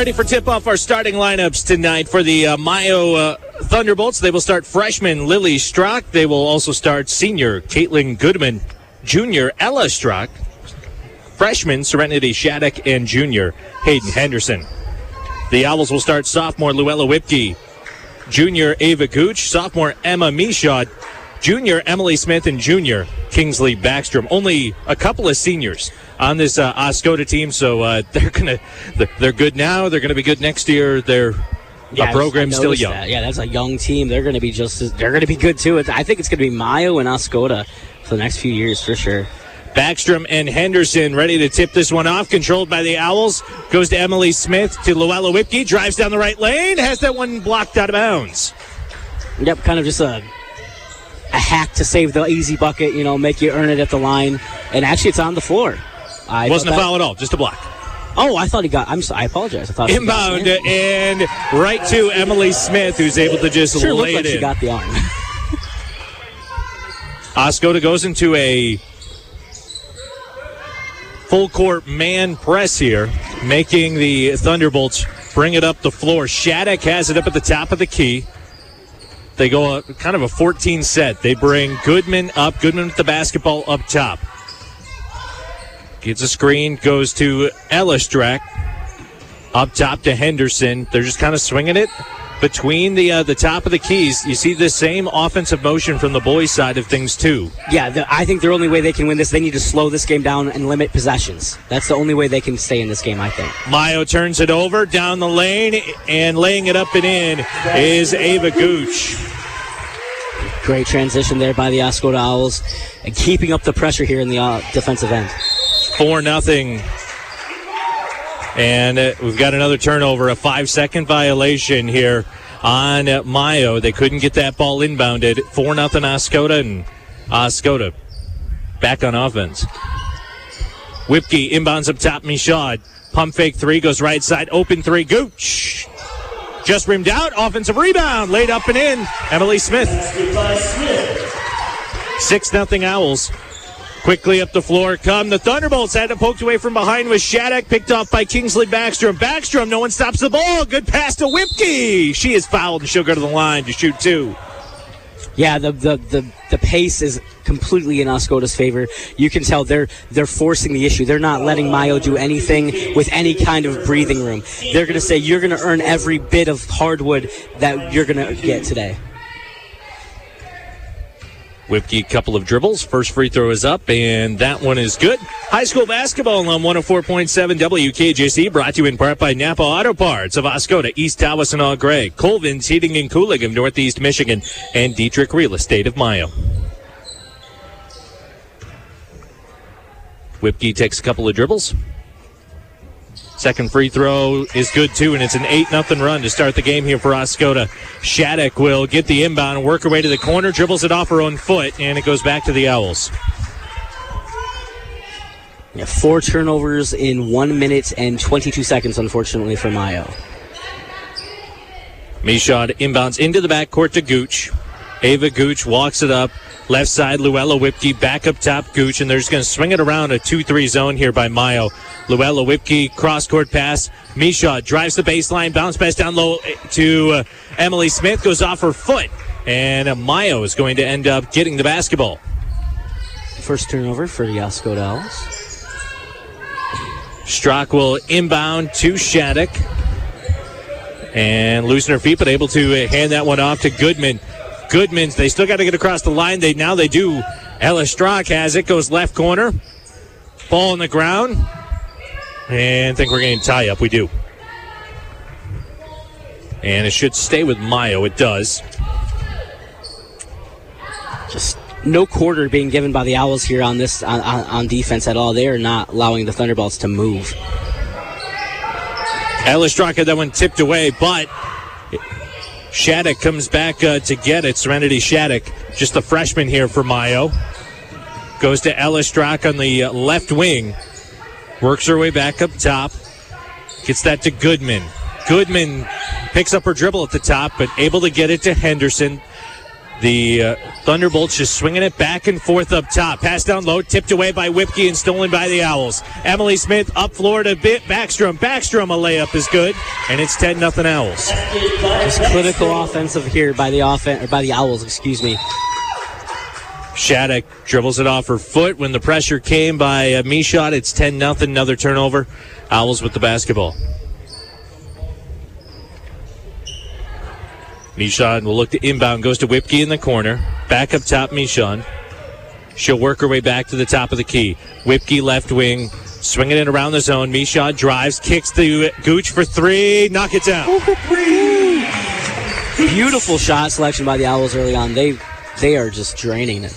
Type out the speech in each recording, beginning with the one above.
ready for tip off our starting lineups tonight for the uh, Mio uh, Thunderbolts. They will start freshman Lily Strock. They will also start senior Caitlin Goodman, junior Ella Strock, freshman Serenity Shattuck, and junior Hayden Henderson. The Owls will start sophomore Luella Whipke, junior Ava Gooch, sophomore Emma Michaud, junior Emily Smith, and junior Kingsley Backstrom. Only a couple of seniors on this uh, Oscoda team, so uh, they're gonna they're good now. They're gonna be good next year. They're yeah, a program still young. That. Yeah, that's a young team. They're going to be just as, they're going to be good too. I think it's going to be Mio and Oscoda for the next few years for sure. Backstrom and Henderson ready to tip this one off. Controlled by the Owls. Goes to Emily Smith to Luella Whipke. Drives down the right lane. Has that one blocked out of bounds. Yep, kind of just a a hack to save the easy bucket. You know, make you earn it at the line. And actually, it's on the floor. I Wasn't a foul at all. Just a block. Oh, I thought he got. I'm sorry. I apologize. I thought inbound and right to Emily Smith, who's able to just sure lay like it in. She got the arm. Oscoda goes into a full court man press here, making the Thunderbolts bring it up the floor. Shattuck has it up at the top of the key. They go a, kind of a 14 set. They bring Goodman up. Goodman with the basketball up top. Gets a screen, goes to Ellis Ella Strock. Up top to Henderson. They're just kind of swinging it between the uh, the top of the keys. You see the same offensive motion from the boys' side of things too. Yeah, the, I think their only way they can win this, they need to slow this game down and limit possessions. That's the only way they can stay in this game. I think. Mio turns it over down the lane and laying it up and in is Ava Gooch. Great transition there by the Oscoda Owls and keeping up the pressure here in the uh, defensive end. 4 nothing. And uh, we've got another turnover, a five second violation here on Mio. They couldn't get that ball inbounded. 4 nothing Oscoda and Oscoda back on offense. Whipke inbounds up top, Michaud. Pump fake three goes right side, open three, Gooch. Just rimmed out, offensive rebound, laid up and in. Emily Smith. Six nothing Owls. Quickly up the floor come the Thunderbolts. Had it poked away from behind with Shattuck, picked off by Kingsley Backstrom. Backstrom, no one stops the ball. Good pass to Whipke. She is fouled and she'll go to the line to shoot two. Yeah, the, the, the, the pace is completely in Oscoda's favor. You can tell they're they're forcing the issue. They're not letting Mio do anything with any kind of breathing room. They're going to say you're going to earn every bit of hardwood that you're going to get today. Whipke, couple of dribbles. First free throw is up, and that one is good. High school basketball on 104.7 WKJC, brought to you in part by Napa Auto Parts of Oscoda, East All Gray, Colvin's Heating and Cooling of Northeast Michigan, and Dietrich Real Estate of Mio. Whipke takes a couple of dribbles. Second free throw is good too, and it's an 8 0 run to start the game here for Oscoda. Shattuck will get the inbound, work her way to the corner, dribbles it off her own foot, and it goes back to the Owls. Yeah, four turnovers in one minute and 22 seconds, unfortunately, for Mio. Michaud inbounds into the backcourt to Gooch. Ava Gooch walks it up. Left side, Luella Whipke back up top, Gooch, and they're just going to swing it around a 2 3 zone here by Mio. Luella Whipke, cross court pass. Michaud drives the baseline, bounce pass down low to uh, Emily Smith, goes off her foot, and uh, Mio is going to end up getting the basketball. First turnover for the Oscoda Owls. Strock will inbound to Shattuck and losing her feet, but able to uh, hand that one off to Goodman. Goodman's. They still got to get across the line. They now they do. Ella Strock has it. Goes left corner. Ball on the ground. And I think we're getting tie up. We do. And it should stay with Mio. It does. Just no quarter being given by the Owls here on this on, on defense at all. They are not allowing the Thunderbolts to move. Ella Strock had that one tipped away, but Shattuck comes back uh, to get it. Serenity Shattuck, just a freshman here for Mio. Goes to Ella Strock on the uh, left wing. Works her way back up top. Gets that to Goodman. Goodman picks up her dribble at the top, but able to get it to Henderson. The uh, Thunderbolts just swinging it back and forth up top. Pass down low, tipped away by Whipke and stolen by the Owls. Emily Smith up floor to bit Backstrom. Backstrom a layup is good, and it's 10 nothing Owls. Just clinical offensive here by the offense or by the Owls, excuse me. Shattuck dribbles it off her foot when the pressure came by a uh, Michaud. It's 10 nothing. Another turnover. Owls with the basketball. Michaud will look to inbound, goes to Whipke in the corner. Back up top, Michaud. She'll work her way back to the top of the key. Whipke left wing, swinging it around the zone. Michaud drives, kicks the Gooch for three, knock it down. Beautiful shot selection by the Owls early on. They they are just draining it.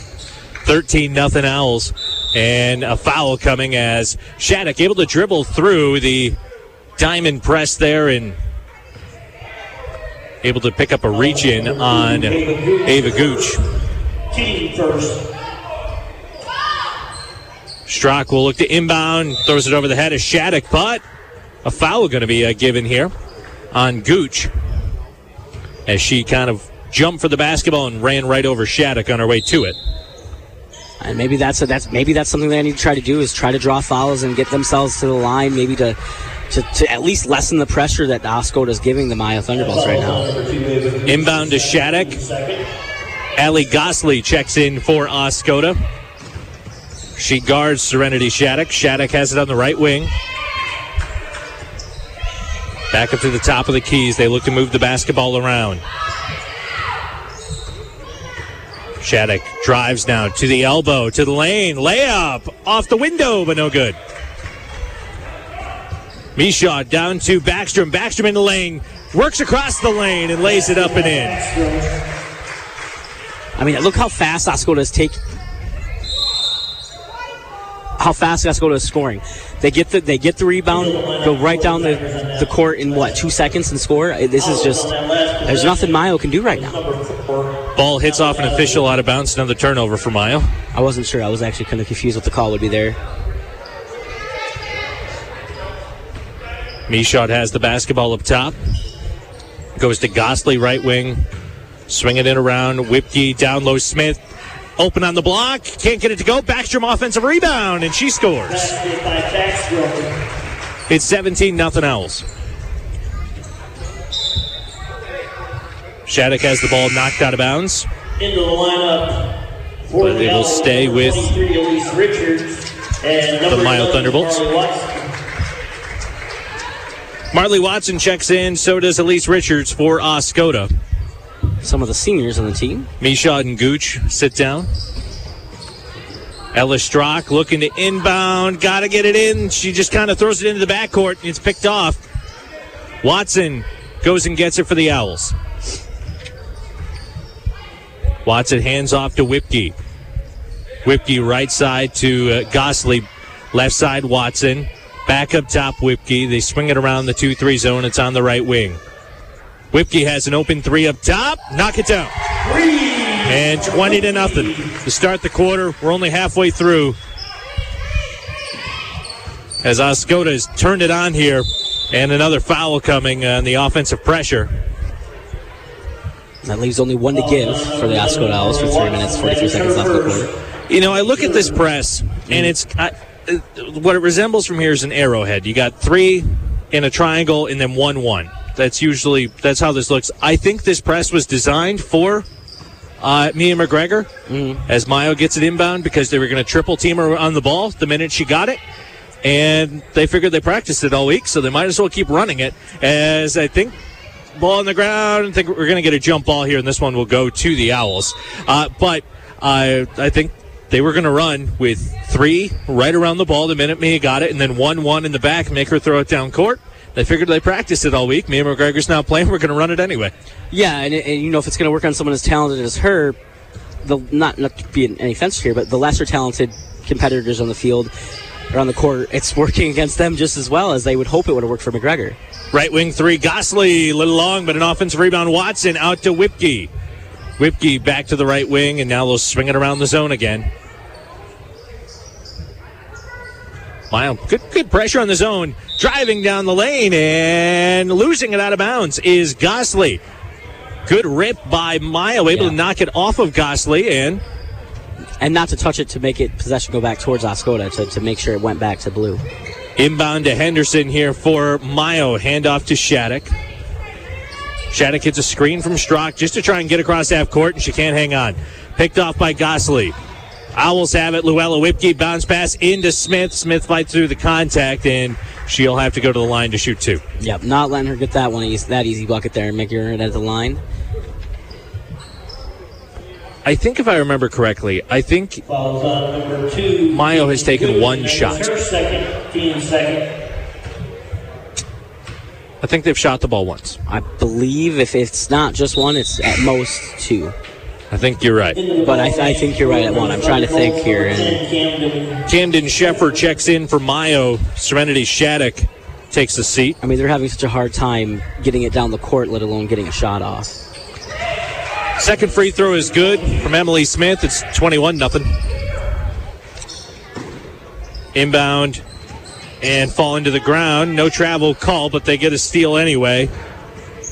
13 nothing Owls. And a foul coming as Shattuck able to dribble through the diamond press there and able to pick up a reach in on Ava Gooch. Strock will look to inbound, throws it over the head of Shattuck, but a foul going to be uh, given here on Gooch as she kind of jumped for the basketball and ran right over Shattuck on her way to it. And maybe that's a, that's maybe that's something they need to try to do is try to draw fouls and get themselves to the line, maybe to to, to at least lessen the pressure that Oscoda is giving the Mio Thunderbolts right now. Inbound to Shattuck. Allie Gosley checks in for Oscoda. She guards Serenity Shattuck. Shattuck has it on the right wing. Back up to the top of the keys. They look to move the basketball around. Shattuck drives now to the elbow, to the lane, layup off the window, but no good. Michaud down to Backstrom. Backstrom in the lane, works across the lane and lays it up and in. I mean, look how fast Oscoda is taking. How fast Oscoda is scoring. They get the they get the rebound, go right down the, the court in what two seconds and score. Uh, this is just there's nothing Mio can do right now. Ball hits off an official out of bounds. Another turnover for Mio. I wasn't sure. I was actually kind of confused what the call would be there. Michaud has the basketball up top. Goes to Gosley, right wing. Swinging it around. Whipke down low. Smith open on the block. Can't get it to go. Backstrom offensive rebound, and she scores. It's 17 nothing else. Shattuck has the ball knocked out of bounds. Into the lineup. But they will stay with the Mio Thunderbolts. Marley Watson checks in. So does Elise Richards for Oscoda. Some of the seniors on the team. Michaud and Gooch sit down. Ella Strock looking to inbound. Got to get it in. She just kind of throws it into the backcourt. And it's picked off. Watson goes and gets it for the Owls. Watson hands off to Whipke. Whipke right side to uh, Gosley. Left side Watson. Back up top Whipke. They swing it around the 2-3 zone. It's on the right wing. Whipke has an open three up top. Knock it down. And 20 to nothing to start the quarter. We're only halfway through. As Oscoda has turned it on here. And another foul coming on the offensive pressure. That leaves only one to give for the Oscoda Owls for three minutes, 43 seconds left in the quarter. You know, I look at this press, and it's I, what it resembles from here is an arrowhead. You got three in a triangle, and then one one. That's usually that's how this looks. I think this press was designed for uh, Mia McGregor Mm-hmm. as Mio gets it inbound because they were going to triple team her on the ball the minute she got it. And they figured they practiced it all week, so they might as well keep running it. As I think ball on the ground. I think we're going to get a jump ball here, and this one will go to the Owls. Uh, but uh, I think they were going to run with three right around the ball the minute Mia got it, and then one one in the back, make her throw it down court. They figured they practiced it all week. Mia McGregor's now playing. We're going to run it anyway. Yeah, and, and you know if it's going to work on someone as talented as her, the not not to be any offense here, but the lesser talented competitors on the field or on the court, it's working against them just as well as they would hope it would have worked for McGregor. Right wing three, Gosley, a little long, but an offensive rebound. Watson out to Whipke. Whipke back to the right wing, and now they'll swing it around the zone again. Wow, good, good pressure on the zone. Driving down the lane and losing it out of bounds is Gosley. Good rip by Mio, able Yeah. to knock it off of Gosley and And not to touch it to make it possession go back towards Oscoda to, to make sure it went back to blue. inbound to Henderson here for Mio. Handoff to Shattuck. Shattuck hits a screen from Strock just to try and get across half court, and she can't hang on. Picked off by Gosley. Owls have it. Luella Whipke bounce pass into Smith. Smith fights through the contact, and she'll have to go to the line to shoot two. Yep, not letting her get that one easy, that easy bucket there and make her at the line. I think if I remember correctly, I think Fouls on number two. Mio has taken one shot. Second, second. I think they've shot the ball once. I believe if it's not just one, it's at most two. I think you're right. But I, I think you're right at one. I'm trying to think here. And Camden. Camden Sheffer checks in for Mio. Serenity Shattuck takes the seat. I mean, they're having such a hard time getting it down the court, let alone getting a shot off. Second free throw is good from Emily Smith. It's 21 nothing. Inbound and fall into the ground. No travel call, but they get a steal anyway.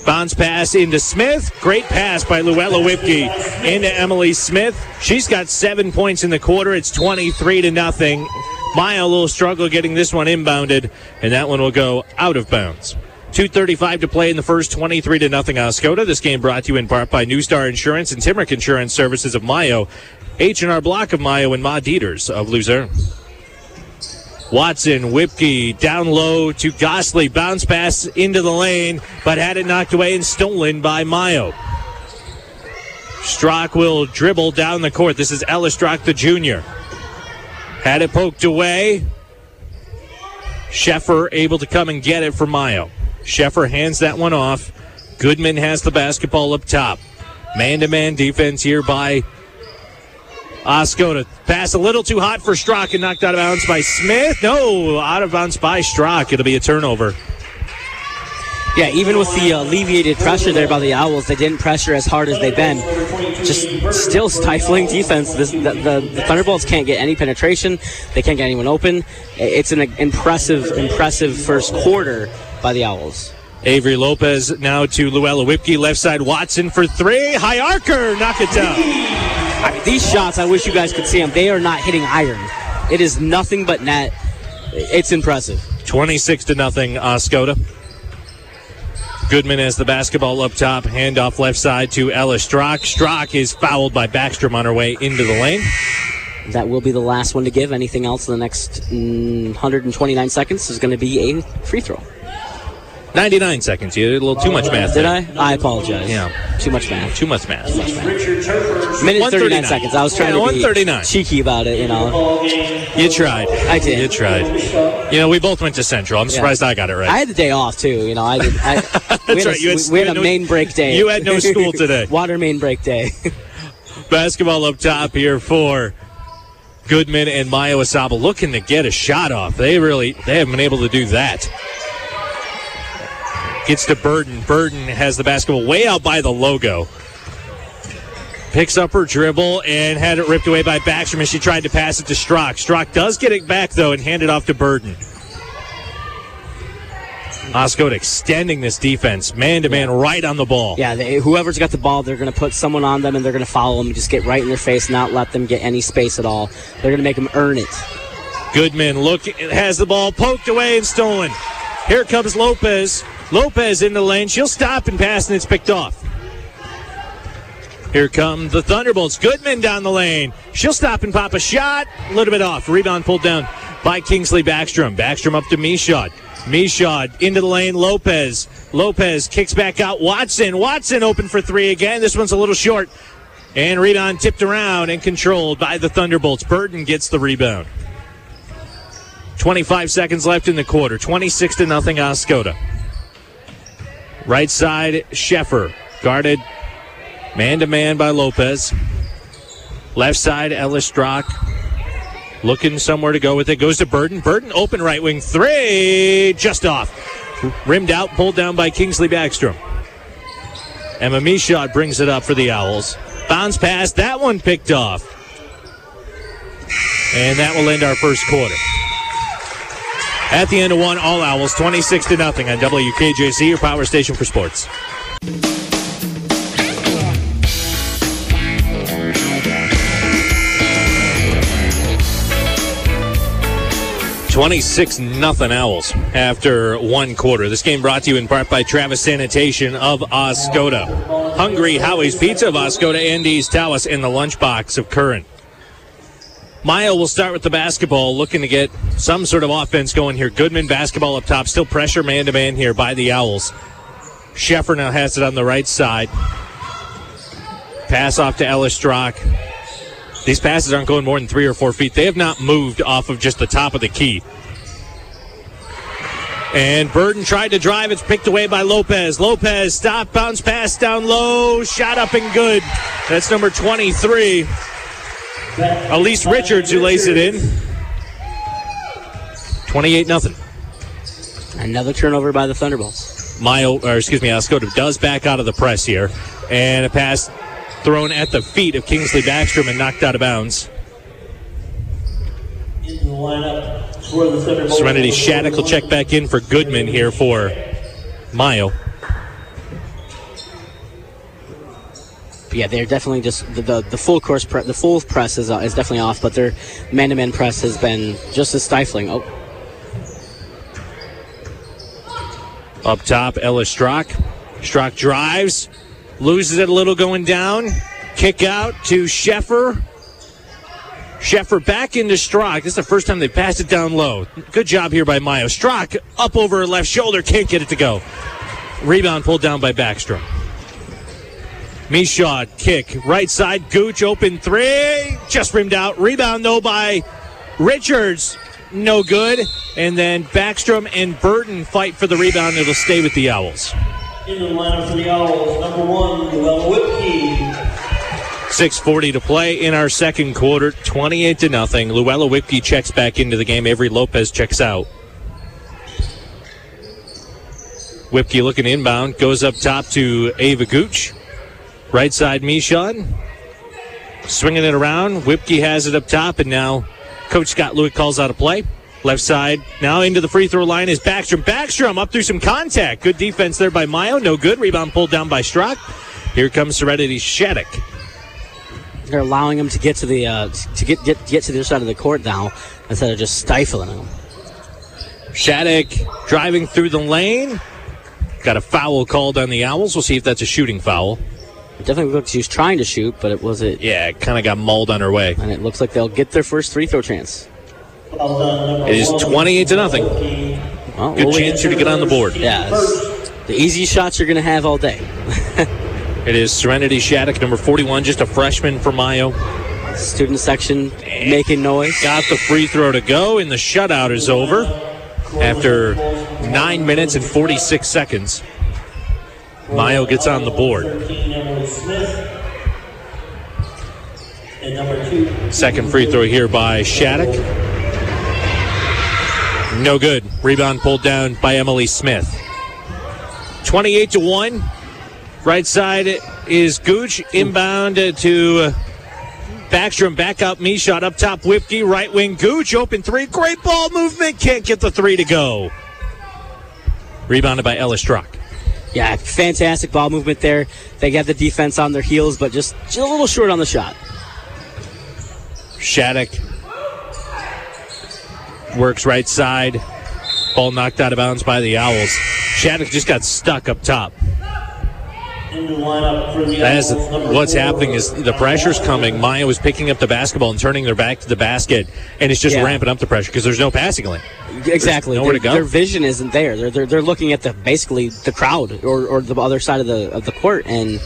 Bounce pass into Smith. Great pass by Luella Whipke into Emily Smith. She's got seven points in the quarter. It's 23 to nothing. Mio a little struggle getting this one inbounded, and that one will go out of bounds. 2.35 to play in the first 23 to nothing Oscoda. This game brought to you in part by New Star Insurance and Timrick Insurance Services of Mio, H&R Block of Mio, and Ma Dieters of Luzerne. Watson, Whipke down low to Gosley. Bounce pass into the lane, but had it knocked away and stolen by Mio. Strock will dribble down the court. This is Ella Strock, the junior. Had it poked away. Sheffer able to come and get it for Mio. Sheffer hands that one off. Goodman has the basketball up top. Man to man defense here by Oscoda. Pass a little too hot for Strock and knocked out of bounds by Smith. No, out of bounds by Strock. It'll be a turnover. Yeah, even with the alleviated pressure there by the Owls, they didn't pressure as hard as they've been. Just still stifling defense. This, the, the, the Thunderbolts can't get any penetration. They can't get anyone open. It's an impressive, impressive first quarter by the Owls. Avery Lopez now to Luella Whipke. Left side Watson for three. High archer. Knock it down. I mean, these shots, I wish you guys could see them. They are not hitting iron. It is nothing but net. It's impressive. 26 to nothing, Oscoda. Goodman has the basketball up top. Handoff left side to Ella Strock. Strock is fouled by Backstrom on her way into the lane. That will be the last one to give. Anything else in the next mm, 129 seconds is going to be a free throw. 99 seconds. You did a little too much math. Did there. I? I apologize. Yeah. Too much math. Too much math. Richard Turford. Minute 139. 39 seconds. I was trying Yeah, to be 139. cheeky about it, you know. You tried. I did. You tried. You know, we both went to Central. I'm surprised I got it right. I had the day off too, you know. I did. I, we had right, A, you had- we had a no- main break day. you had no school today. Water main break day. Basketball up top here for Goodman and Maya Wasaba looking to get a shot off. They really they haven't been able to do that. Gets to Burden. Burden has the basketball way out by the logo. Picks up her dribble and had it ripped away by Backstrom as she tried to pass it to Strock. Strock does get it back though and hand it off to Burden. Oscoda extending this defense, man to man, right on the ball. yeah, they, whoever's got the ball, they're going to put someone on them and they're going to follow them and just get right in their face, not let them get any space at all. They're going to make them earn it. Goodman look has the ball poked away and stolen. Here comes Lopez. Lopez in the lane. She'll stop and pass, and it's picked off. Here come the Thunderbolts. Goodman down the lane. She'll stop and pop a shot. A little bit off. Rebound pulled down by Kingsley Backstrom. Backstrom up to Michaud. Michaud into the lane. Lopez. Lopez kicks back out. Watson. Watson open for three again. This one's a little short. And rebound tipped around and controlled by the Thunderbolts. Burden gets the rebound. 25 seconds left in the quarter. 26 to nothing Oscoda. Right side, Sheffer. Guarded man to man by Lopez. Left side, Ella Strock. Looking somewhere to go with it. Goes to Burden. Burden, open right wing three. Just off. Rimmed out, pulled down by Kingsley Backstrom. Emma Michaud brings it up for the Owls. Bounce pass. That one picked off. And that will end our first quarter at the end of one, all Owls 26 to nothing on WKJC, your power station for sports. Twenty-six nothing Owls after one quarter. This game brought to you in part by Travis Sanitation of Oscoda, Hungry Howie's Pizza of Oscoda, Andy's Tawas in the lunchbox of Curran. Mio will start with the basketball, looking to get some sort of offense going here. Goodman basketball up top, still pressure man to man here by the Owls. Sheffer now has it on the right side. Pass off to Ella Strock. These passes aren't going more than three or four feet. They have not moved off of just the top of the key. And Burden tried to drive. It's picked away by Lopez. Lopez stop, bounce pass down low, shot up and good. That's number 23. Elise Richards who lays it in. 28 nothing. Another turnover by the Thunderbolts. Mio, or excuse me, Oscoda does back out of the press here. And a pass thrown at the feet of Kingsley Backstrom and knocked out of bounds. In the lineup for the Serenity Shattuck will check back in for Goodman here for Mio. Yeah, they're definitely just the the, the full course pre- the full press is, uh, is definitely off, but their man to man press has been just as stifling. Oh, Up top, Ella Strock. Strock drives, loses it a little going down. Kick out to Sheffer. Sheffer back into Strock. This is the first time they passed it down low. Good job here by Mio. Strock up over her left shoulder, can't get it to go. Rebound pulled down by Backstrom. Michaud kick right side. Gooch open three, just rimmed out. Rebound though by Richards, no good. And then Backstrom and Burden fight for the rebound. It'll stay with the Owls. In the lineup for the Owls, number one, Luella Whipke. 6:40 to play in our second quarter. 28 to nothing. Luella Whipke checks back into the game. Avery Lopez checks out. Whipke looking inbound goes up top to Ava Gooch. Right side Michaud. Swinging it around. Whipke has it up top, and now Coach Scott Lewitt calls out a play. Left side now into the free throw line is Backstrom. Backstrom up through some contact. Good defense there by Mio. No good. Rebound pulled down by Strock. Here comes Serenity Shattuck. they're allowing them to get to the uh, to get, get get to their side of the court now instead of just stifling them. Shattuck driving through the lane. Got a foul called on the Owls. We'll see if that's a shooting foul. It definitely looks she was trying to shoot, but it wasn't. Yeah, it kind of got mauled on her way. And it looks like they'll get their first free throw chance. Foul done, number It is one, 28 to nothing. Well, Good we'll chance here to get on the board. Yeah, the easy shots you're going to have all day. It is Serenity Shattuck, number 41, just a freshman for Mio. Student section making noise. Got the free throw to go, and the shutout is over after 9 minutes and 46 seconds. Mio gets on the board. 13, Smith. And number two, Second free throw here by Shattuck. No good. Rebound pulled down by Emily Smith. 28 to 1. Right side is Gooch. Inbound to uh, Backstrom. Back up. Me shot up top. Whipke. Right wing. Gooch. Open three. Great ball movement. Can't get the three to go. Rebounded by Ella Strock. Yeah, fantastic ball movement there. They got the defense on their heels, but just, just a little short on the shot. Shattuck works right side. Ball knocked out of bounds by the Owls. Shattuck just got stuck up top. In the lineup for the That is what's happening is the pressure's coming. Mio was picking up the basketball and turning their back to the basket, and it's just Yeah. ramping up the pressure because there's no passing lane. Exactly. nowhere Their, to go. their vision isn't there. They're, they're, they're looking at the basically the crowd or, or the other side of the of the court, and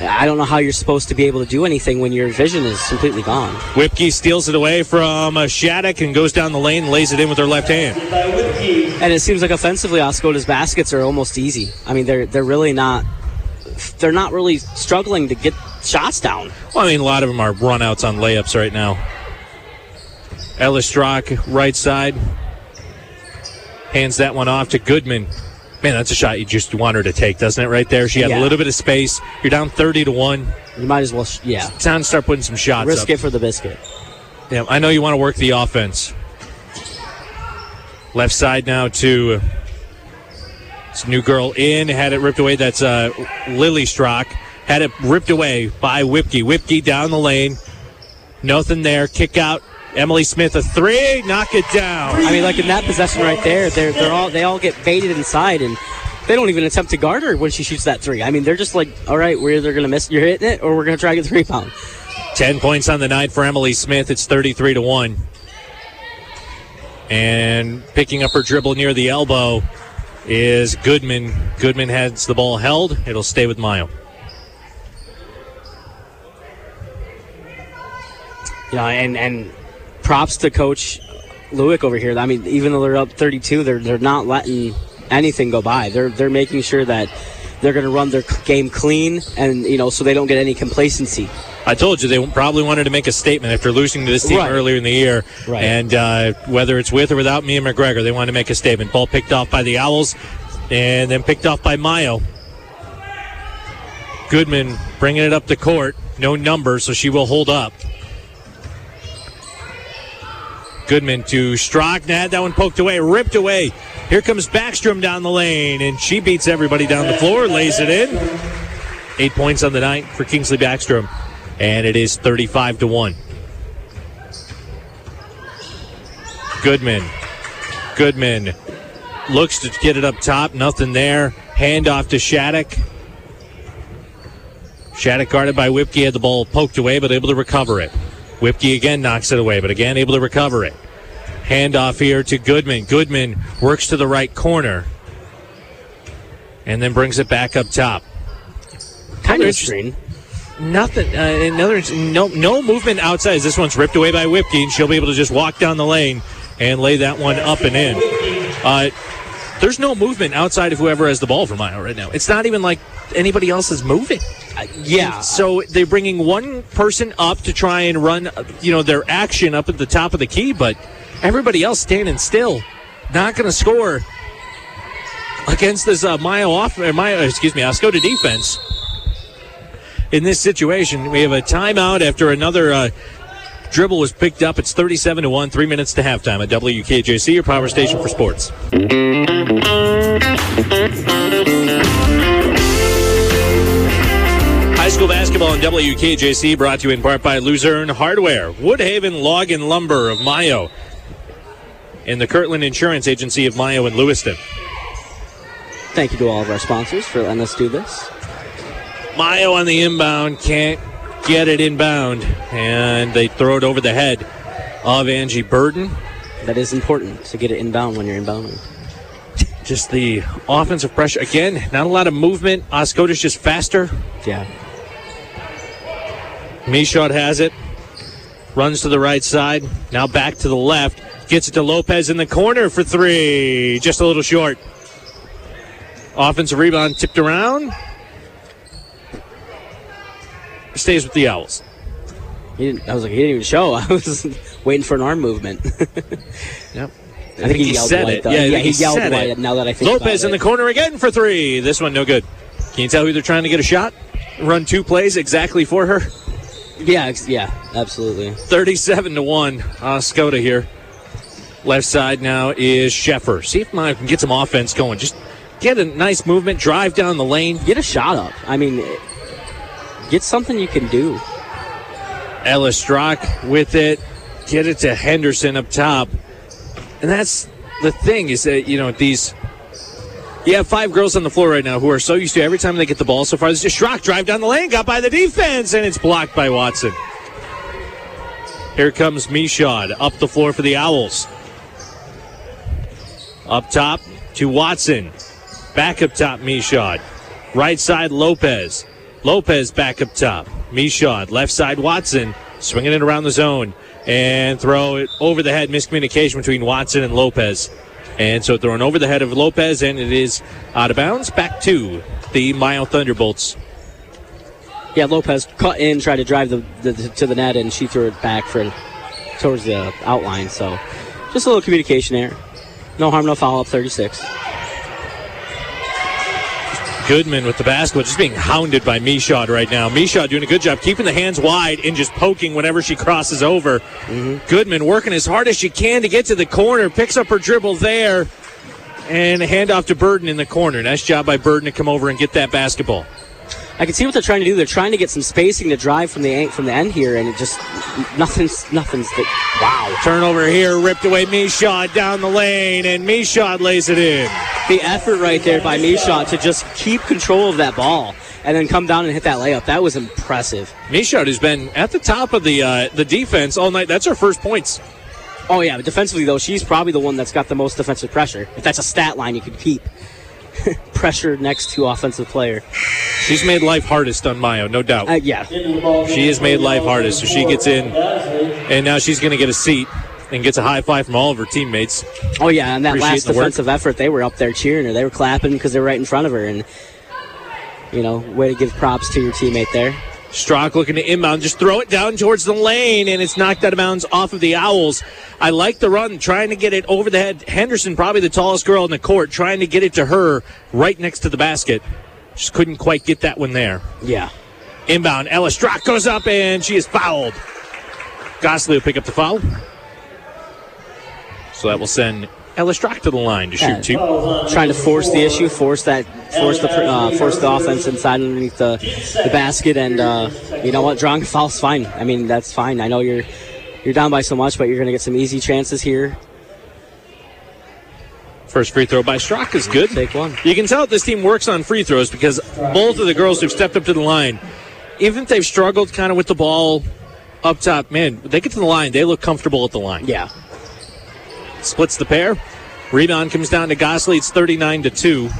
I don't know how you're supposed to be able to do anything when your vision is completely gone. Whipke steals it away from uh, Shattuck and goes down the lane, lays it in with her left hand. And it seems like offensively, Oscoda's baskets are almost easy. I mean, they're they're really not they're not really struggling to get shots down. Well, I mean, a lot of them are runouts on layups right now. Ella Strock, right side, hands that one off to Goodman. Man, that's a shot you just want her to take, doesn't it? Right there, she had Yeah. a little bit of space. You're down thirty to one. You might as well, sh- yeah, It's time to start putting some shots risk up. it for the biscuit. Yeah, I know you want to work the offense. Left side now to this new girl in, had it ripped away. That's uh, Lily Strock. Had it ripped away by Whipke. Whipke down the lane. Nothing there. Kick out Emily Smith a three, knock it down. I mean, like in that possession right there, they're they're all they all get baited inside and. They don't even attempt to guard her when she shoots that three. I mean, they're just like, all right, we're either going to miss, you're hitting it, or we're going to try to get the rebound. 10 points on the night for Emily Smith. It's 33 to 1. And picking up her dribble near the elbow is Goodman. Goodman has the ball held. It'll stay with Mio. Yeah, and and props to Coach Lewick over here. I mean, even though they're up 32, they're they're not letting anything go by. They're they're making sure that they're going to run their game clean, and you know, so they don't get any complacency. I told you they probably wanted to make a statement after losing to this team Right. earlier in the year. Right. And uh, whether it's with or without me and McGregor, they wanted to make a statement. Ball picked off by the Owls and then picked off by Mio. Goodman bringing it up the court. No number, so she will hold up. Goodman to Strock. Had that one poked away, ripped away. Here comes Backstrom down the lane, and she beats everybody down the floor, lays it in. Eight points on the night for Kingsley Backstrom, and it is 35 to 1. Goodman. Goodman looks to get it up top. Nothing there. Hand off to Shattuck. Shattuck guarded by Whipke had the ball poked away, but able to recover it. Whipke again knocks it away, but again able to recover it. Handoff here to Goodman. Goodman works to the right corner and then brings it back up top. Kind of screen. Nothing. Uh, another no no movement outside. As this one's ripped away by Whipke, and she'll be able to just walk down the lane and lay that one up and in. Uh, there's no movement outside of whoever has the ball for Mio right now. It's not even like anybody else is moving. Uh, yeah. So they're bringing one person up to try and run, uh, you know, their action up at the top of the key, but everybody else standing still, not going to score against this uh, Mio off, or Mio, excuse me, Oscoda defense. In this situation, we have a timeout after another uh, dribble was picked up. It's 37 to one, three minutes to halftime at WKJC, your power station for sports. High school basketball on WKJC brought to you in part by Luzerne Hardware, Woodhaven Log and Lumber of Mio, and the Kirtland Insurance Agency of Mio and Lewiston. Thank you to all of our sponsors for letting us do this. Mio on the inbound can't get it inbound, and they throw it over the head of Angie Burden. That is important to get it inbound when you're inbounding. Just the offensive pressure again. Not a lot of movement. Oscoda's just faster. Yeah. Michaud has it. Runs to the right side. Now back to the left. Gets it to Lopez in the corner for three. Just a little short. Offensive rebound tipped around. Stays with the Owls. He didn't, I was like, he didn't even show. I was waiting for an arm movement. Yep. I think he, yelled white, it. though. Yeah, yeah he, yelled white. it. Now that I think Lopez in the corner again for three. This one no good. Can you tell who they're trying to get a shot? Run two plays exactly for her. yeah, yeah, absolutely. 37 to 1. Oscoda here. Left side now is Sheffer. See if Mio can get some offense going. Just get a nice movement, drive down the lane. Get a shot up. I mean, get something you can do. Ella Strock with it. Get it to Henderson up top. And that's the thing is that, you know, these. You have five girls on the floor right now who are so used to every time they get the ball so far. This is Strock drive down the lane, got by the defense, and it's blocked by Watson. Here comes Michaud up the floor for the Owls. Up top to Watson. Back up top, Michaud. Right side, Lopez. Lopez back up top. Michaud. Left side, Watson. Swinging it around the zone. And throw it over the head. Miscommunication between Watson and Lopez. And so thrown over the head of Lopez, and it is out of bounds. Back to the Mio Thunderbolts. Yeah, Lopez cut in, tried to drive the, the, to the net, and she threw it back for towards the outline. So, just a little communication there. No harm, no foul. Up 36. Goodman with the basketball, just being hounded by Michaud right now. Michaud doing a good job keeping the hands wide and just poking whenever she crosses over. Mm-hmm. Goodman working as hard as she can to get to the corner, picks up her dribble there, and a handoff to Burden in the corner. Nice job by Burden to come over and get that basketball. I can see what they're trying to do. They're trying to get some spacing to drive from the from the end here, and it just nothing's nothing's. The, Wow. Turnover here, ripped away Michaud down the lane, and Michaud lays it in. the effort right there by Michaud to just keep control of that ball and then come down and hit that layup. That was impressive. Michaud has been at the top of the uh, the defense all night. That's her first points. Oh yeah, but defensively though, she's probably the one that's got the most defensive pressure. If that's a stat line you could keep. pressure next to offensive player. She's made life hardest on Mio, no doubt. Uh, yeah. She has made life hardest, so she gets in, and now she's going to get a seat and gets a high five from all of her teammates. Oh yeah, and that Appreciate last the work. defensive effort, they were up there cheering her. They were clapping because they were right in front of her, and you know, way to give props to your teammate there. Strock looking to inbound, just throw it down towards the lane, and it's knocked out of bounds off of the Owls. I like the run, trying to get it over the head. Henderson, probably the tallest girl in the court, trying to get it to her right next to the basket. Just couldn't quite get that one there. Yeah. Inbound, Ella Strock goes up, and she is fouled. Gosley will pick up the foul. So that will send Ella Strock to the line to shoot Yeah. two. Trying to force the issue, force that, force the uh, force the offense inside underneath the, the basket, and uh, you know what, drawing foul's fine. I mean, that's fine. I know you're you're down by so much, but you're going to get some easy chances here. First free throw by Strock is good. Take one. You can tell this team works on free throws because both of the girls who've stepped up to the line, even if they've struggled kind of with the ball up top, man, they get to the line, they look comfortable at the line. Yeah. Splits the pair. Rebound comes down to Gosley. It's 39 to 2.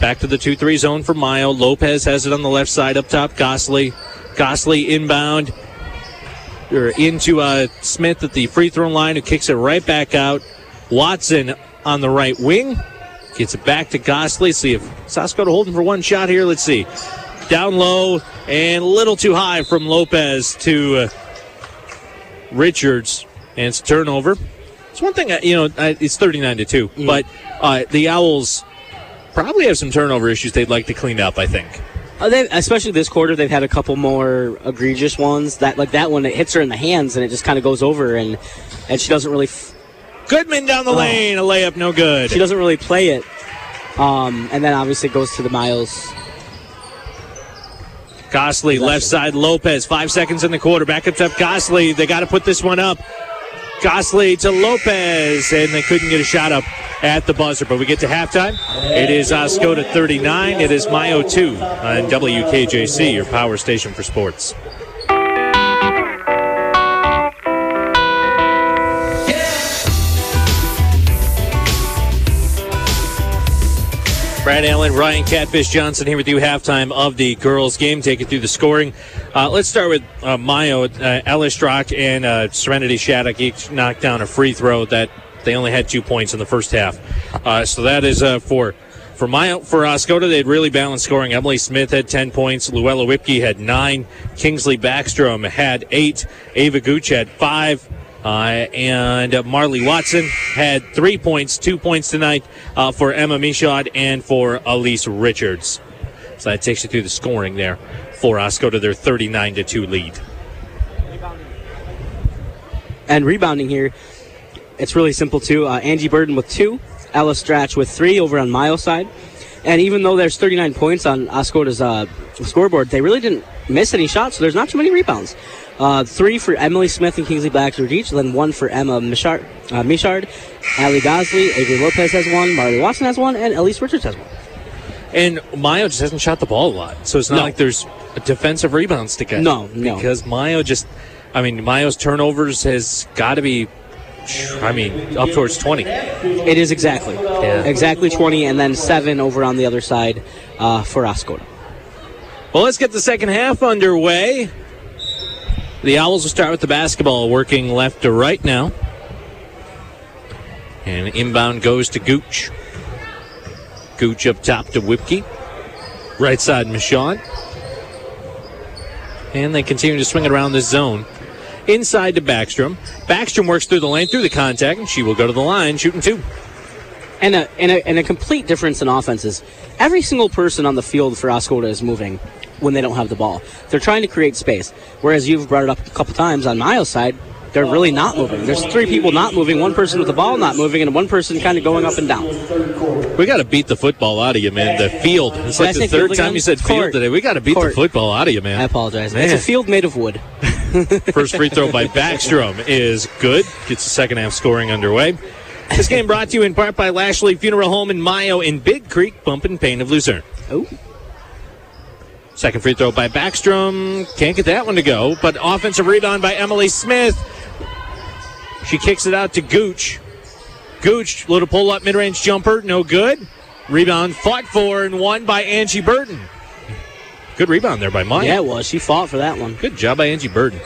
Back to the 2 3 zone for Mio. Lopez has it on the left side up top. Gosley. Gosley inbound. Or into uh, Smith at the free throw line, who kicks it right back out. Watson on the right wing. Gets it back to Gosley. See if Sasko holding for one shot here. Let's see. Down low and a little too high from Lopez to uh, Richards, and it's turnover. It's one thing, uh, you know, it's 39 to 2, but uh, the Owls probably have some turnover issues they'd like to clean up, I think. Uh, they, especially this quarter, they've had a couple more egregious ones. That like that one, it hits her in the hands and it just kind of goes over, and and she doesn't really f- Goodman down the lane, a layup, no good. she doesn't really play it. Um, and then obviously it goes to the Miles. Gosley, left side, Lopez, five seconds in the quarter. Back up top, Gosley. They got to put this one up. Gosley to Lopez, and they couldn't get a shot up at the buzzer. But we get to halftime. It is uh, Oscoda 39. It is Mio 2 on WKJC, your power station for sports. Brad Allen, Ryan Catfish Johnson here with you. Halftime of the girls' game. Take it through the scoring. Uh, let's start with uh, Mio, uh, Ella Strock, and uh, Serenity Shattuck each knocked down a free throw that they only had two points in the first half. Uh, so that is uh, for for Mio for Oscoda. They had really balanced scoring. Emily Smith had ten points. Luella Whipke had nine. Kingsley Backstrom had eight. Ava Gooch had five. Uh, and uh, Marley Watson had three points, two points tonight uh, for Emma Michaud and for Elise Richards. So that takes you through the scoring there for Oscoda, their 39 to 2 lead. And rebounding here, it's really simple too. Uh, Angie Burden with two, Ella Strock with three over on Mio's side. And even though there's 39 points on Oscoda's uh, scoreboard, they really didn't miss any shots, so there's not too many rebounds. Uh, three for Emily Smith and Kingsley Backstrom each, then one for Emma Michaud, uh, Michaud Allie Gosley, Avery Lopez has one, Marley Watson has one, and Elise Richards has one. And Mio just hasn't shot the ball a lot. So it's not No. like there's defensive rebounds to get. No, no. Because Mio just, I mean, Mio's turnovers has got to be, I mean, up towards 20. It is exactly. Exactly 20, and then seven over on the other side uh, for Oscoda. Well, let's get the second half underway. The Owls will start with the basketball, working left to right now. And inbound goes to Gooch. Gooch up top to Whipke. Right side, Michaud. And they continue to swing it around this zone. Inside to Backstrom. Backstrom works through the lane, through the contact, and she will go to the line, shooting two. And a, and, a, and a complete difference in offenses. Every single person on the field for Oscoda is moving when they don't have the ball. They're trying to create space. Whereas you've brought it up a couple times on Miles' side, they're really not moving. There's three people not moving, one person with the ball not moving, and one person kind of going up and down. We got to beat the football out of you, man. The field. It's Did like the third time again? you said field Court. today. We got to beat Court. the football out of you, man. I apologize. Man. It's a field made of wood. First free throw by Backstrom is good. Gets the second half scoring underway. This game brought to you in part by Lashley Funeral Home in Mayo in Big Creek, Bump and Pain of Lucerne. Oh, Second free throw by Backstrom. Can't get that one to go, but offensive rebound by Emily Smith. She kicks it out to Gooch. Gooch, little pull up mid range jumper, no good. Rebound fought for and won by Angie Burden. Good rebound there by Mio. yeah, it was. She fought for that one. Good job by Angie Burden.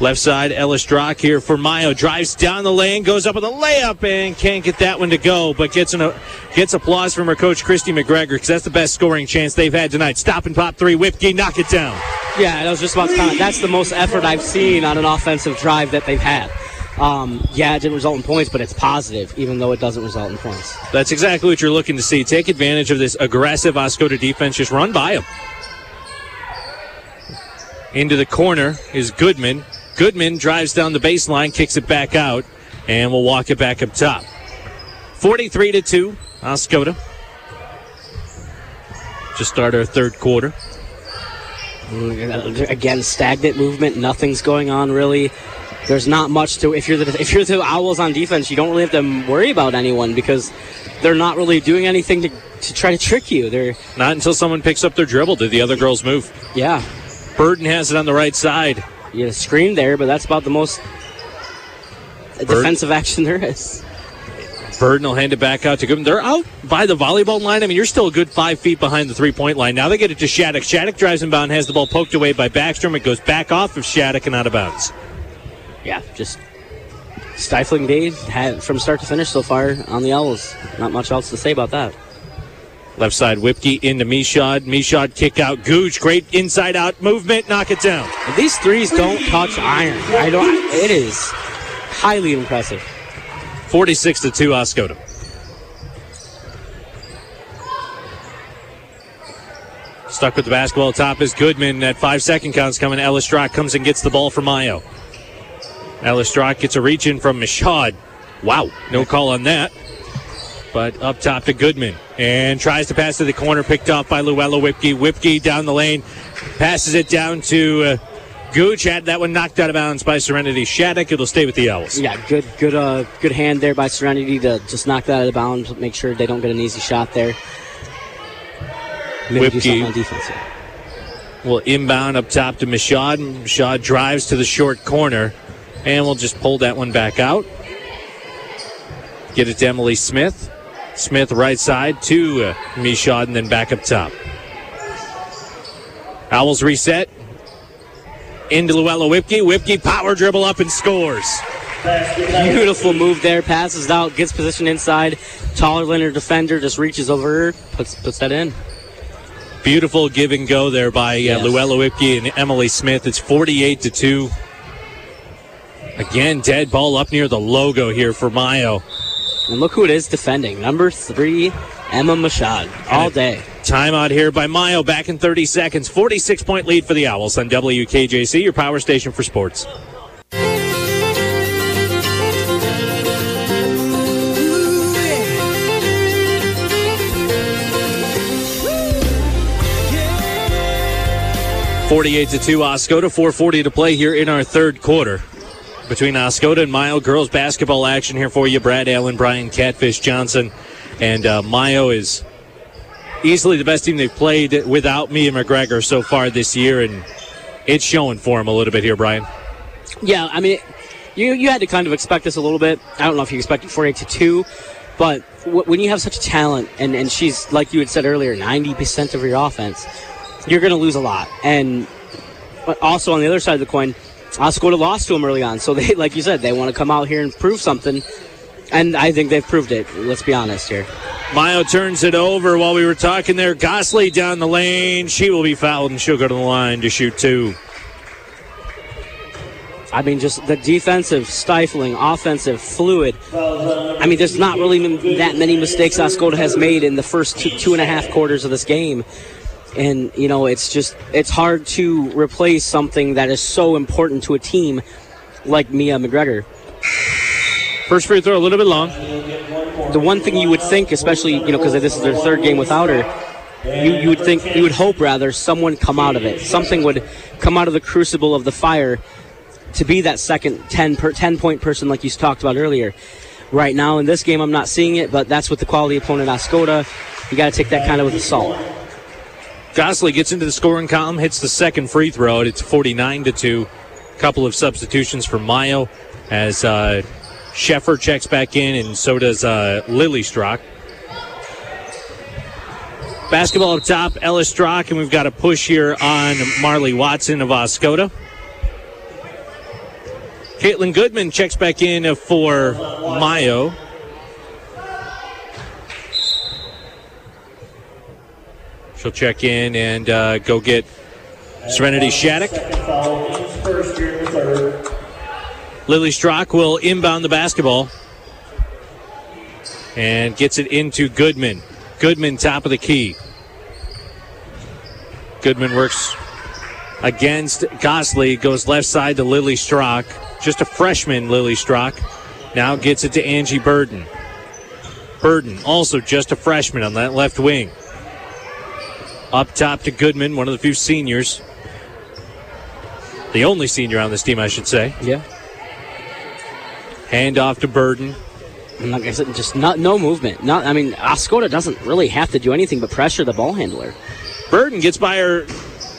Left side, Ellis Strock here for Mio. Drives down the lane, goes up with a layup, and can't get that one to go, but gets an, gets applause from her coach, Christy McGregor, because that's the best scoring chance they've had tonight. Stop and pop three, Whipke, knock it down. Yeah, I was just about to comment. That's the most effort I've seen on an offensive drive that they've had. Um, yeah, it didn't result in points, but it's positive, even though it doesn't result in points. That's exactly what you're looking to see. Take advantage of this aggressive Oscoda defense. Just run by them. Into the corner is Goodman. Goodman drives down the baseline, kicks it back out, and we'll walk it back up top. 43 to 2, Oscoda. Just start our third quarter. Again, stagnant movement. Nothing's going on really. There's not much to. If you're the if you're the Owls on defense, you don't really have to worry about anyone because they're not really doing anything to, to try to trick you. They're Not until someone picks up their dribble did the other girls move. yeah, Burden has it on the right side. You had a screen there, but that's about the most defensive action there is. Burden will hand it back out to Goodman. They're out by the volleyball line. I mean, you're still a good five feet behind the three point line. Now they get it to Shattuck. Shattuck drives inbound, has the ball poked away by Backstrom. It goes back off of Shattuck and out of bounds. Yeah, just stifling day from start to finish so far on the Owls. Not much else to say about that. Left side, Whipke into Michaud. Michaud kick out. Gooch, great inside out movement. Knock it down. These threes don't touch iron. I don't. It is highly impressive. 46 to 2, Oscoda. Stuck with the basketball. Top is Goodman. At five second counts coming. Ellis Strock comes and gets the ball from Mio. Ellis Strock gets a reach in from Michaud. Wow, no call on that. But up top to Goodman and tries to pass to the corner, picked off by Luella Whipke. Whipke down the lane, passes it down to uh, Gooch. Had that one knocked out of bounds by Serenity Shattuck. It'll stay with the Owls. Yeah, good, good, uh, good hand there by Serenity to just knock that out of bounds. Make sure they don't get an easy shot there. Maybe something on defense. Will inbound up top to Michaud. Michaud drives to the short corner, and we'll just pull that one back out. Get it to Emily Smith. Smith right side to uh, Michaud, and then back up top. Owls reset. Into Luella Whipke. Whipke power dribble up and scores. Beautiful move there. Passes out, gets position inside. Taller than her defender, just reaches over her, puts puts that in. Beautiful give and go there by uh, Yes. Luella Whipke and Emily Smith. It's 48 to 2. Again, dead ball up near the logo here for Mio. And look who it is defending. Number three, Emma Michaud. All day. Timeout here by Mio back in 30 seconds. 46 point lead for the Owls on WKJC, your power station for sports. Forty-eight to two, Oscoda. Four forty to play here in our third quarter between Oscoda and Mio. Girls basketball action here for you. Brad Allen, Brian Catfish Johnson, and uh, Mio is easily the best team they've played without Mia McGregor so far this year, and it's showing for them a little bit here, Brian. Yeah, I mean, you you had to kind of expect this a little bit. I don't know if you expected 48 to 2, but w- when you have such talent, and, and she's, like you had said earlier, 90% of your offense, you're going to lose a lot. And but also on the other side of the coin, Oscoda lost to them early on. So they, like you said, they want to come out here and prove something. And I think they've proved it. Let's be honest here. Mio turns it over while we were talking there. Gosley down the lane. She will be fouled, and she'll go to the line to shoot two. I mean, just the defensive, stifling, offensive, fluid. I mean, there's not really that many mistakes Oscoda has made in the first two, two and a half quarters of this game. And, you know, it's just, it's hard to replace something that is so important to a team like Mia McGregor. First free throw a little bit long. The one thing you would think, especially, you know, because this is their third game without her, you, you would think, you would hope rather, someone come out of it. Something would come out of the crucible of the fire to be that second 10, per, 10 point person like you talked about earlier. Right now in this game, I'm not seeing it, but that's with the quality opponent Oscoda. You got to take that kind of with a salt. Gosley gets into the scoring column, hits the second free throw, it's 49 to 2. Couple of substitutions for Mio as uh, Sheffer checks back in, and so does uh, Lily Strock. Basketball up top, Ellis Strock, and we've got a push here on Marley Watson of Oscoda. Caitlin Goodman checks back in for Mio. She'll check in and uh, go get Serenity Shattuck. Lily Strock will inbound the basketball and gets it into Goodman. Goodman, top of the key. Goodman works against Gosley, goes left side to Lily Strock. Just a freshman, Lily Strock. Now gets it to Angie Burden. Burden, also just a freshman on that left wing. Up top to Goodman, one of the few seniors. The only senior on this team, I should say. Yeah. Hand off to Burden. And like I said, just not no movement. Not I mean, Oscoda doesn't really have to do anything but pressure the ball handler. Burden gets by her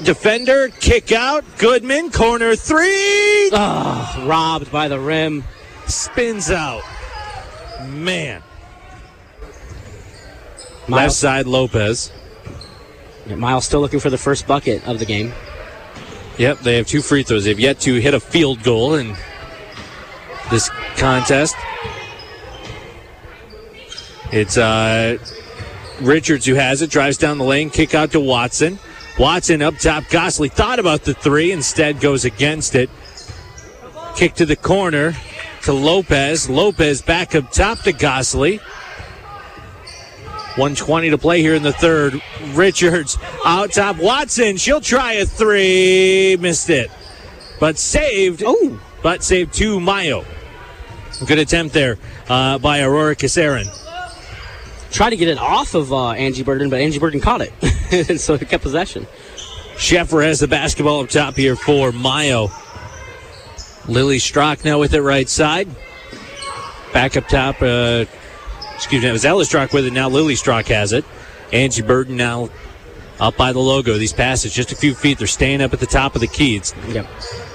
defender, kick out. Goodman, corner three. Oh, robbed by the rim. Spins out. Man. Left side, Lopez. Mio's still looking for the first bucket of the game. Yep, they have two free throws. They've yet to hit a field goal in this contest. It's uh, Richards who has it, drives down the lane, kick out to Watson. Watson up top. Gosley thought about the three, instead goes against it. Kick to the corner to Lopez. Lopez back up top to Gosley. 120 to play here in the third. Richards out top. Watson, she'll try a three. Missed it. But saved. Oh. But saved to Mio. Good attempt there uh, by Aurora Casarin. Tried to get it off of uh, Angie Burden, but Angie Burden caught it. so he kept possession. Sheffer has the basketball up top here for Mio. Lily Strock now with it right side. Back up top. Uh, excuse me, it was Ella Strock with it. Now Lily Strock has it. Angie Burden now up by the logo. These passes just a few feet. They're staying up at the top of the key. It's Yep.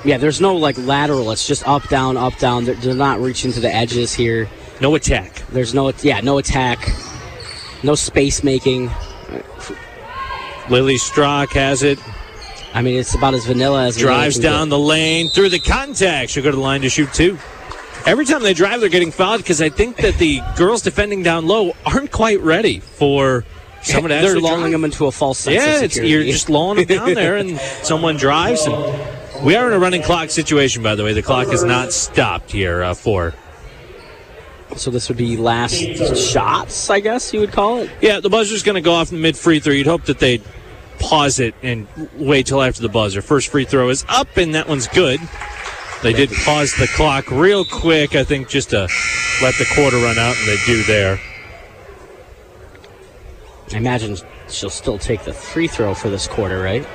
Yeah, there's no like lateral. It's just up, down, up, down. They're, they're not reaching to the edges here. no attack. There's no, yeah, no attack, no space making. Lily Strock has it. I mean, it's about as vanilla as Drives down get. the lane through the contact. She'll go to the line to shoot two. Every time they drive, they're getting fouled because I think that the girls defending down low aren't quite ready for someone to They're lulling them into a false sense Yeah, of it's, security. you're just lulling them down there, and someone drives. And we are in a running clock situation, by the way. The clock is not stopped here uh, for. so this would be last shots, I guess you would call it. Yeah, the buzzer's going to go off in mid free throw. You'd hope that they'd pause it and wait till after the buzzer. First free throw is up, and that one's good. They did pause the clock real quick, I think, just to let the quarter run out, and they do there. I imagine she'll still take the free throw for this quarter, right?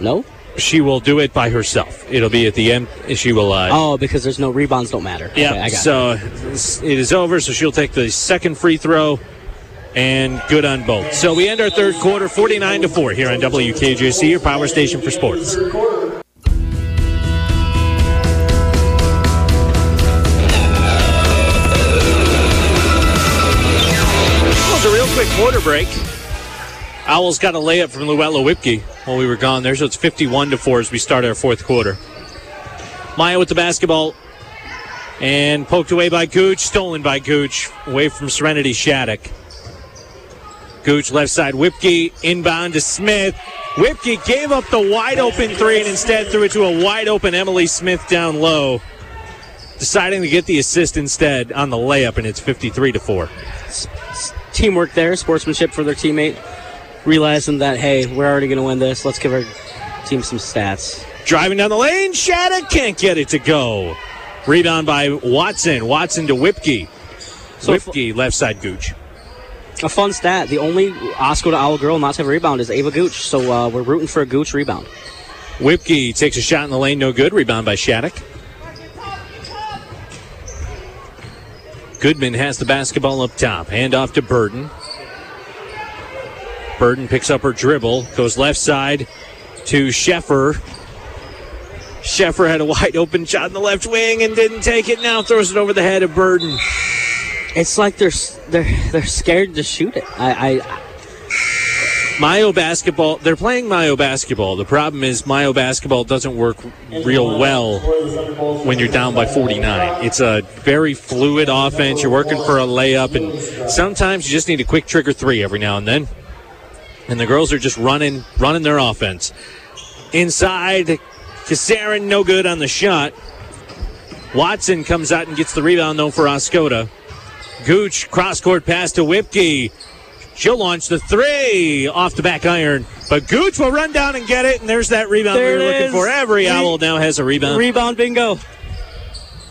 No? She will do it by herself. It'll be at the end. She will. Uh, Oh, because there's no rebounds don't matter. Yeah, Okay, I got it. so it's- it is over. So she'll take the second free throw, and good on both. So we end our third quarter, forty-nine to four, here on WKJC, your power station for sports. Quarter break. Owls got a layup from Luella Whipke while we were gone there, so it's 51 to 4 as we start our fourth quarter. Mio with the basketball and poked away by Gooch, stolen by Gooch, away from Serenity Shattuck. Gooch left side, Whipke inbound to Smith. Whipke gave up the wide open three and instead threw it to a wide open Emily Smith down low. Deciding to get the assist instead on the layup, and it's 53 to 4. Teamwork there, sportsmanship for their teammate. realizing that hey, we're already going to win this. Let's give our team some stats. Driving down the lane, Shattuck can't get it to go. Rebound by Watson. Watson to Whipke. So Whipke, left side Gooch. A fun stat: the only Oscoda Owl girl not to have a rebound is Ava Gooch. So uh, we're rooting for a Gooch rebound. Whipke takes a shot in the lane, no good. Rebound by Shattuck. Goodman has the basketball up top. Hand off to Burden. Burden picks up her dribble, goes left side to Sheffer. Sheffer had a wide open shot in the left wing and didn't take it. Now throws it over the head of Burden. It's like they're they're they're scared to shoot it. I, I Mio basketball, they're playing Mio basketball. The problem is Mio basketball doesn't work real well when you're down by 49. It's a very fluid offense. You're working for a layup, and sometimes you just need a quick trigger three every now and then. And the girls are just running, running their offense. Inside, Kasarin, no good on the shot. Watson comes out and gets the rebound, though, for Oscoda. Gooch, cross court pass to Whipke. She'll launch the three off the back iron, but Gooch will run down and get it, and there's that rebound There we were looking is. for. Every Re- Owl now has a rebound. rebound bingo.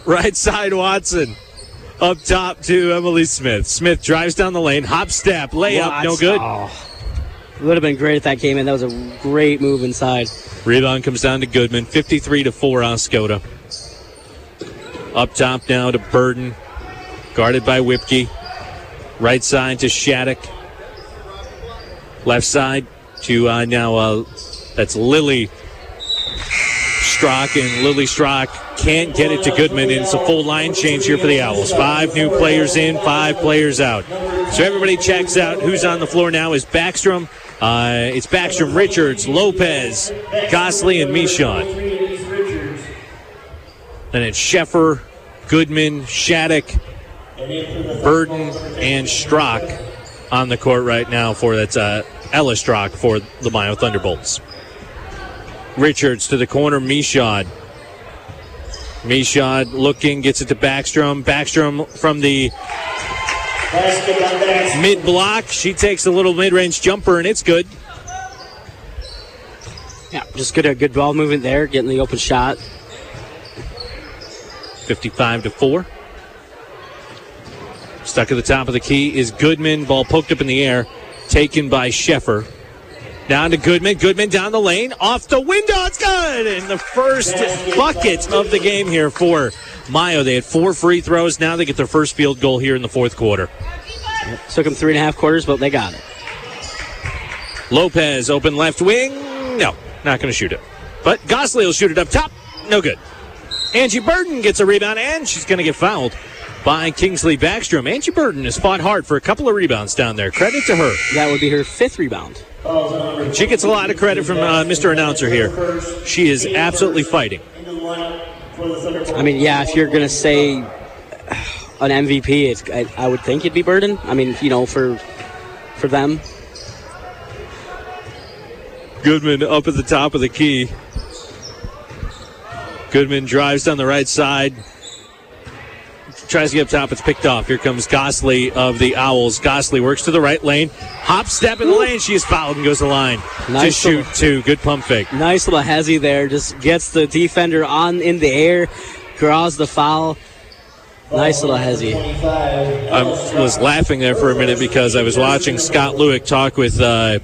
Right side Watson. Up top to Emily Smith. Smith drives down the lane, hop step, layup, no good. Oh. It would have been great if that came in. That was a great move inside. Rebound comes down to Goodman, 53 to 4 on Oscoda. Up top now to Burden, guarded by Whipke. Right side to Shattuck. Left side to uh, now, uh, that's Lily Strock, and Lily Strock can't get it to Goodman, and it's a full line change here for the Owls. Five new players in, five players out. So everybody checks out. Who's on the floor now is Backstrom. Uh, it's Backstrom, Richards, Lopez, Gosley, and Michaud. Then it's Sheffer, Goodman, Shattuck, Burden, and Strock on the court right now for that's uh, Ella Strock for the Mio Thunderbolts. Richards to the corner, Michaud. Michaud looking, gets it to Backstrom. Backstrom from the Basket by Backstrom. mid block. She takes a little mid range jumper, and it's good. Yeah, just good a good ball movement there, getting the open shot. 55 to 4. Stuck at the top of the key is Goodman. Ball poked up in the air, taken by Sheffer. Down to Goodman. Goodman down the lane. Off the window. It's good. And the first bucket of the game here for Mio. They had four free throws. Now they get their first field goal here in the fourth quarter. Took them three and a half quarters, but they got it. Lopez open left wing. No, not going to shoot it. But Gosley will shoot it up top. No good. Angie Burden gets a rebound, and she's going to get fouled by Kingsley Backstrom. Angie Burden has fought hard for a couple of rebounds down there. Credit to her. That would be her fifth rebound. Fouls on number She gets a lot of credit from uh, Mr. Announcer here. She is absolutely fighting. into the lineup for the Thunderbolts. I mean, yeah, if you're gonna say an MVP, it's, I, I would think it'd be Burden. I mean, you know, for for them. Goodman up at the top of the key. Goodman drives down the right side. Tries to get up top. It's picked off. Here comes Gosley of the Owls. Gosley works to the right lane. Hop step in the lane. She is fouled and goes to the line. Nice to shoot two. Good pump fake. Nice little hezzy there, just gets the defender on in the air, draws the foul. Nice little hezzy. I was laughing there for a minute because I was watching Scott Lewick talk with uh,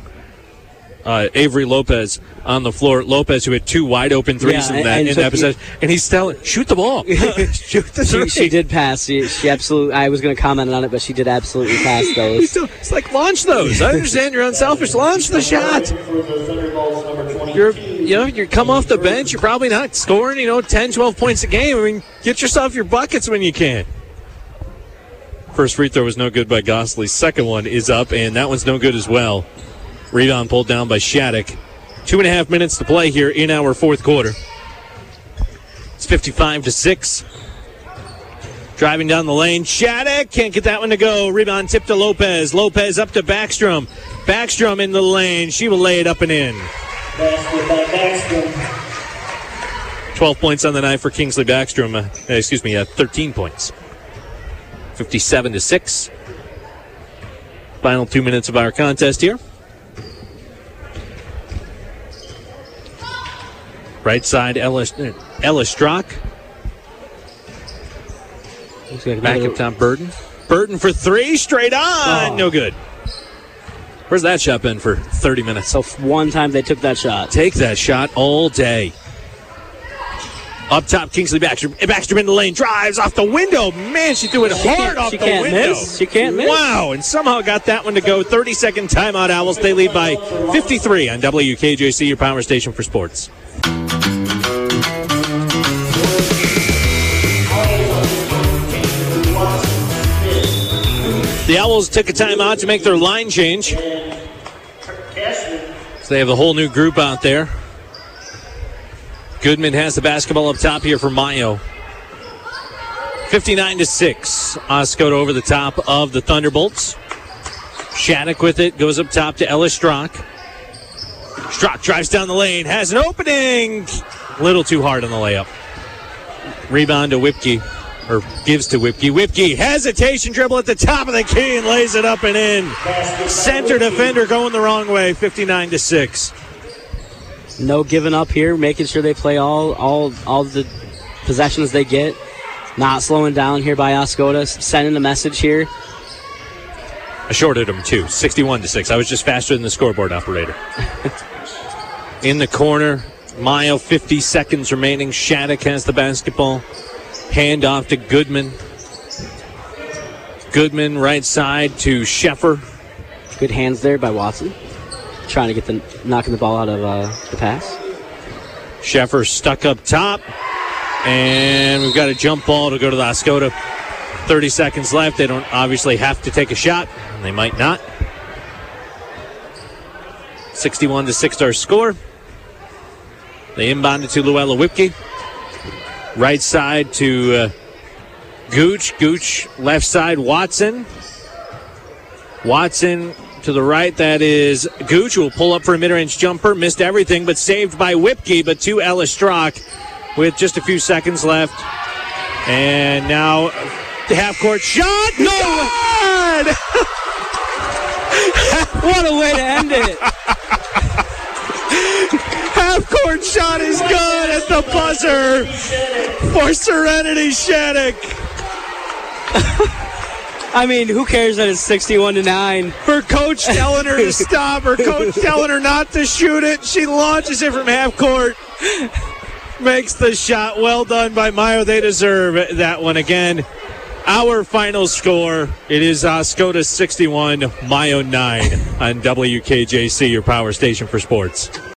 uh, Avery Lopez on the floor. Lopez, who had two wide open threes Yeah, in that, and in so that possession, and he's telling, shoot the ball, shoot the She, she did pass. She, she absolutely. I was going to comment on it, but she did absolutely pass those. still- It's like launch those. I understand you're unselfish. Launch the shot. For the Thunderbolts, number 22. You're, you know, you come off the bench. You're probably not scoring, you know, 10, 12 points a game. I mean, get yourself your buckets when you can. First free throw was no good by Gosley. Second one is up, and that one's no good as well. Rebound pulled down by Shattuck. Two and a half minutes to play here in our fourth quarter. It's 55 to 6. Driving down the lane. Shattuck can't get that one to go. Rebound tip to Lopez. Lopez up to Backstrom. Backstrom in the lane. She will lay it up and in. Basket 12 points on the night for Kingsley Backstrom. Uh, excuse me, uh, 13 points. 57 to 6. Final two minutes of our contest here. Right side, Ellis, uh, Ella Strock. Back up top, Burden. Burden for three, straight on. Oh. No good. Where's that shot been for 30 minutes? So one time they took that shot. Take that shot all day. Up top, Kingsley Backstrom. Backstrom in the lane, drives off the window. Man, she threw it hard can't- off she the can't window. miss. She can't miss. Wow, and somehow got that one to go. 30 second timeout, Owls. They lead by 53 on WKJC, your power station for sports. The Owls took a timeout to make their line change. So they have a whole new group out there. Goodman has the basketball up top here for Mio. 59 to 6. Oscoda over the top of the Thunderbolts. Shattuck with it, goes up top to Ellis Strock. Strock drives down the lane, has an opening. A little too hard on the layup. Rebound to Whipke, or gives to Whipke. Whipke, hesitation dribble at the top of the key and lays it up and in. Center defender going the wrong way, 59 to 6. No giving up here, making sure they play all all all the possessions they get. Not slowing down here by Oscoda, sending a message here. I shorted him too, 61 to 6. I was just faster than the scoreboard operator. In the corner, mile 50 seconds remaining. Shattuck has the basketball. Hand off to Goodman. Goodman, right side to Sheffer. Good hands there by Watson, trying to get the knocking the ball out of uh, the pass. Sheffer stuck up top. And we've got a jump ball to go to the Oscoda. 30 seconds left. They don't obviously have to take a shot. and They might not. 61 to 6 our score. They inbound it to Luella Whipke. Right side to uh, Gooch. Gooch left side, Watson. Watson to the right. That is Gooch who will pull up for a mid-range jumper. Missed everything, but saved by Whipke. But to Ellis Strock with just a few seconds left. And now the half-court shot. No! What a way to end it! Half-court shot is good at the buzzer for Serenity Shattuck. I mean, who cares that it's 61 to 9? For Coach telling her to stop, or Coach telling her not to shoot it, she launches it from half court. Makes the shot. Well done by Mio. They deserve that one again. Our final score it is uh, Oscoda 61, Mio 9 on WKJC, your power station for sports.